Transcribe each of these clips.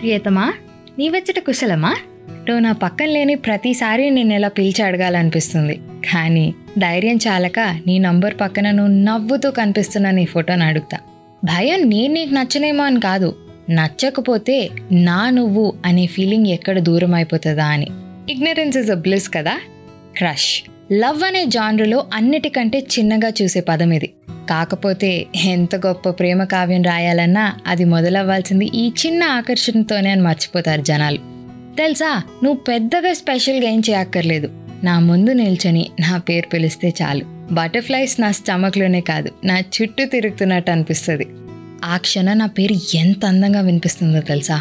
ప్రియతమా? నీ వచ్చట కుశలమా? నువ్వు నా పక్కన లేని ప్రతిసారి నేను ఇలా పిలిచి అడగాలనిపిస్తుంది. కానీ ధైర్యం చాలక నీ నంబర్ పక్కన నువ్వు నవ్వుతూ కనిపిస్తున్న నీ ఫోటోని అడుగుతా. భయం నేను నీకు నచ్చనేమో అని కాదు. నచ్చకపోతే నా నువ్వు అనే ఫీలింగ్ ఎక్కడ దూరం అయిపోతుందా అని. ఇగ్నరెన్స్ ఇస్ అ బ్లిస్ కదా? క్రష్ లవ్ అనే జాన్రులో అన్నిటికంటే చిన్నగా చూసే పదం ఇది. కాకపోతే ఎంత గొప్ప ప్రేమ కావ్యం రాయాలన్నా అది మొదలవ్వాల్సింది ఈ చిన్న ఆకర్షణతోనే అని మర్చిపోతారు జనాలు. తెలుసా? నువ్వు పెద్దగా స్పెషల్గా ఏం చేయక్కర్లేదు. నా ముందు నిల్చొని నా పేరు పిలిస్తే చాలు. బటర్ఫ్లైస్ నా స్టమక్లోనే కాదు నా చుట్టూ తిరుగుతున్నట్టు అనిపిస్తుంది. ఆ క్షణం నా పేరు ఎంత అందంగా వినిపిస్తుందో తెలుసా?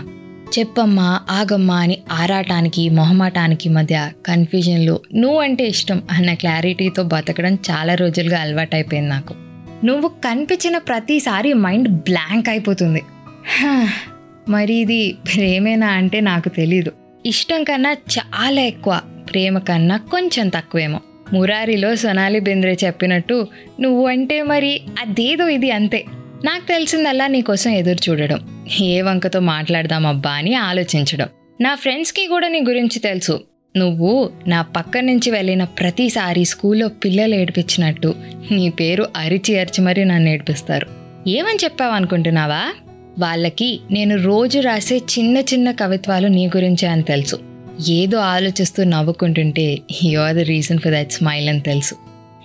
చెప్పమ్మా ఆగమ్మా అని ఆరాటానికి మొహమాటానికి మధ్య కన్ఫ్యూజన్లో నువ్వు అంటే ఇష్టం అన్న క్లారిటీతో బతకడం చాలా రోజులుగా అలవాటైపోయింది నాకు. నువ్వు కనిపించిన ప్రతిసారి మైండ్ బ్లాంక్ అయిపోతుంది. మరి ఇది ప్రేమేనా అంటే నాకు తెలీదు. ఇష్టం కన్నా చాలా ఎక్కువ ప్రేమ కన్నా కొంచెం తక్కువేమో. మురారిలో సొనాలి బెంద్రే చెప్పినట్టు నువ్వు అంటే మరి అదేదో ఇది అంతే. నాకు తెలిసిందల్లా నీకోసం ఎదురు చూడడం. ఏ వంకతో మాట్లాడదామబ్బా అని ఆలోచించడం. నా ఫ్రెండ్స్కి కూడా నీ గురించి తెలుసు. నువ్వు నా పక్క నుంచి వెళ్ళిన ప్రతిసారి స్కూల్లో పిల్లలు ఏడిపించినట్టు నీ పేరు అరిచి అరిచి మరీ నన్ను ఏడిపిస్తారు. ఏమని చెప్పావు అనుకుంటున్నావా? వాళ్ళకి నేను రోజు రాసే చిన్న చిన్న కవిత్వాలు నీ గురించే అని తెలుసు. ఏదో ఆలోచిస్తూ నవ్వుకుంటుంటే you are the reason for that smile అని తెలుసు.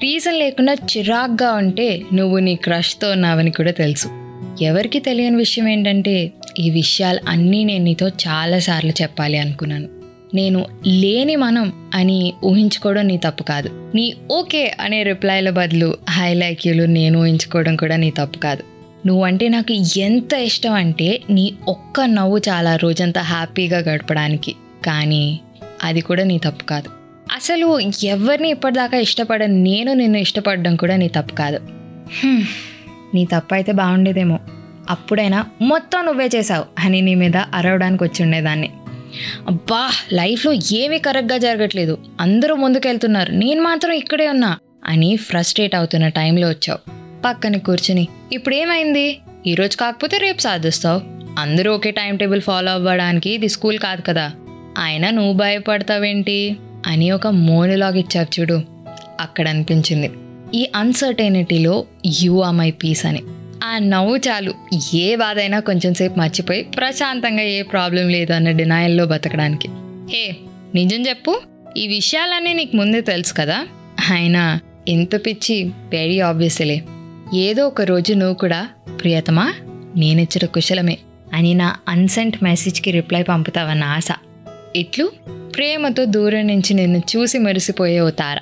రీజన్ లేకుండా చిరాగ్గా ఉంటే నువ్వు నీ క్రష్తో ఉన్నావని కూడా తెలుసు. ఎవరికి తెలియని విషయం ఏంటంటే ఈ విషయాలు అన్నీ నేను నీతో చాలాసార్లు చెప్పాలి అనుకున్నాను. నేను లేని మనం అని ఊహించుకోవడం నీ తప్పు కాదు. నీ ఓకే అనే రిప్లైల బదులు హై నేను ఊహించుకోవడం కూడా నీ తప్పు కాదు. నువ్వంటే నాకు ఎంత ఇష్టం అంటే నీ ఒక్క నవ్వు చాలా రోజంతా హ్యాపీగా గడపడానికి. కానీ అది కూడా నీ తప్పు కాదు. అసలు ఎవరిని ఇప్పటిదాకా ఇష్టపడని నేను నిన్ను ఇష్టపడడం కూడా నీ తప్పు కాదు. నీ తప్పు అయితే బాగుండేదేమో. అప్పుడైనా మొత్తం నువ్వే చేసావు అని నీ మీద అరవడానికి వచ్చి ఉండేదాన్ని. అబ్బా లైఫ్లో ఏమీ కరెక్ట్గా జరగట్లేదు. అందరూ ముందుకెళ్తున్నారు. నేను మాత్రం ఇక్కడే ఉన్నా అని ఫ్రస్ట్రేట్ అవుతున్న టైంలో వచ్చావు. పక్కన కూర్చుని ఇప్పుడేమైంది? ఈరోజు కాకపోతే రేపు సాధిస్తావు. అందరూ ఒకే టైం టేబుల్ ఫాలో అవ్వడానికి ఇది స్కూల్ కాదు కదా. అయినా నువ్వు భయపడతావేంటి? అని ఒక మోనులాగ్ ఇచ్చావు చూడు. అక్కడ అనిపించింది. ఈ అన్సర్టైనిటీలో యూ ఆర్ మై పీస్ అని. ఆ నవ్వు చాలు. ఏ బాధ అయినా కొంచెం సేపు మర్చిపోయి ప్రశాంతంగా ఏ ప్రాబ్లం లేదు అన్న డినాయల్లో బతకడానికి. హే నిజం చెప్పు. ఈ విషయాలన్నీ నీకు ముందే తెలుసు కదా. అయినా ఎంత పిచ్చి వెరీ ఆబ్వియస్లే ఏదో ఒక రోజు నువ్వు కూడా ప్రియతమా నేనిచ్చడం కుశలమే అని నా అన్సెంట్ మెసేజ్కి రిప్లై పంపుతావన్న ఆశ. ఇట్లు ప్రేమతో దూరం నుంచి నిన్ను చూసి మెరిసిపోయే ఓ తార.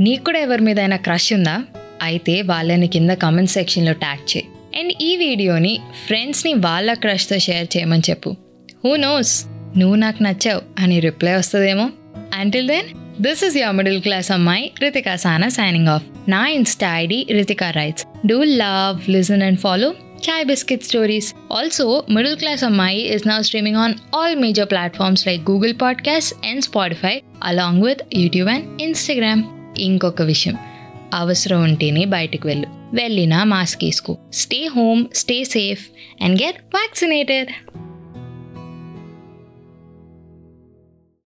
నీకు కూడా ఎవరి మీదైనా క్రష్ ఉందా? అయితే వాళ్ళని కింద కామెంట్ సెక్షన్లో ట్యాగ్ చేయి. అండ్ ఈ వీడియోని ఫ్రెండ్స్ని వాళ్ళ క్రష్తో షేర్ చేయమని చెప్పు. హూ నోస్ నువ్వు నాకు నచ్చావు అని రిప్లై వస్తుందేమో? Until then this is your middle class అమ్మాయి రితికా సానా సైనింగ్ ఆఫ్ నా insta ID Ritika writes do love listen and follow Chai Biscuit Stories. Also, Middle Class Ammai is now streaming on all major platforms like Google Podcasts and Spotify, along with YouTube and Instagram. ఇంకొక విషయం. అవసరం ఉంటేనే బయటకు వెళ్ళు. వెళ్ళినా mask వేసుకో. Stay home stay safe and get vaccinated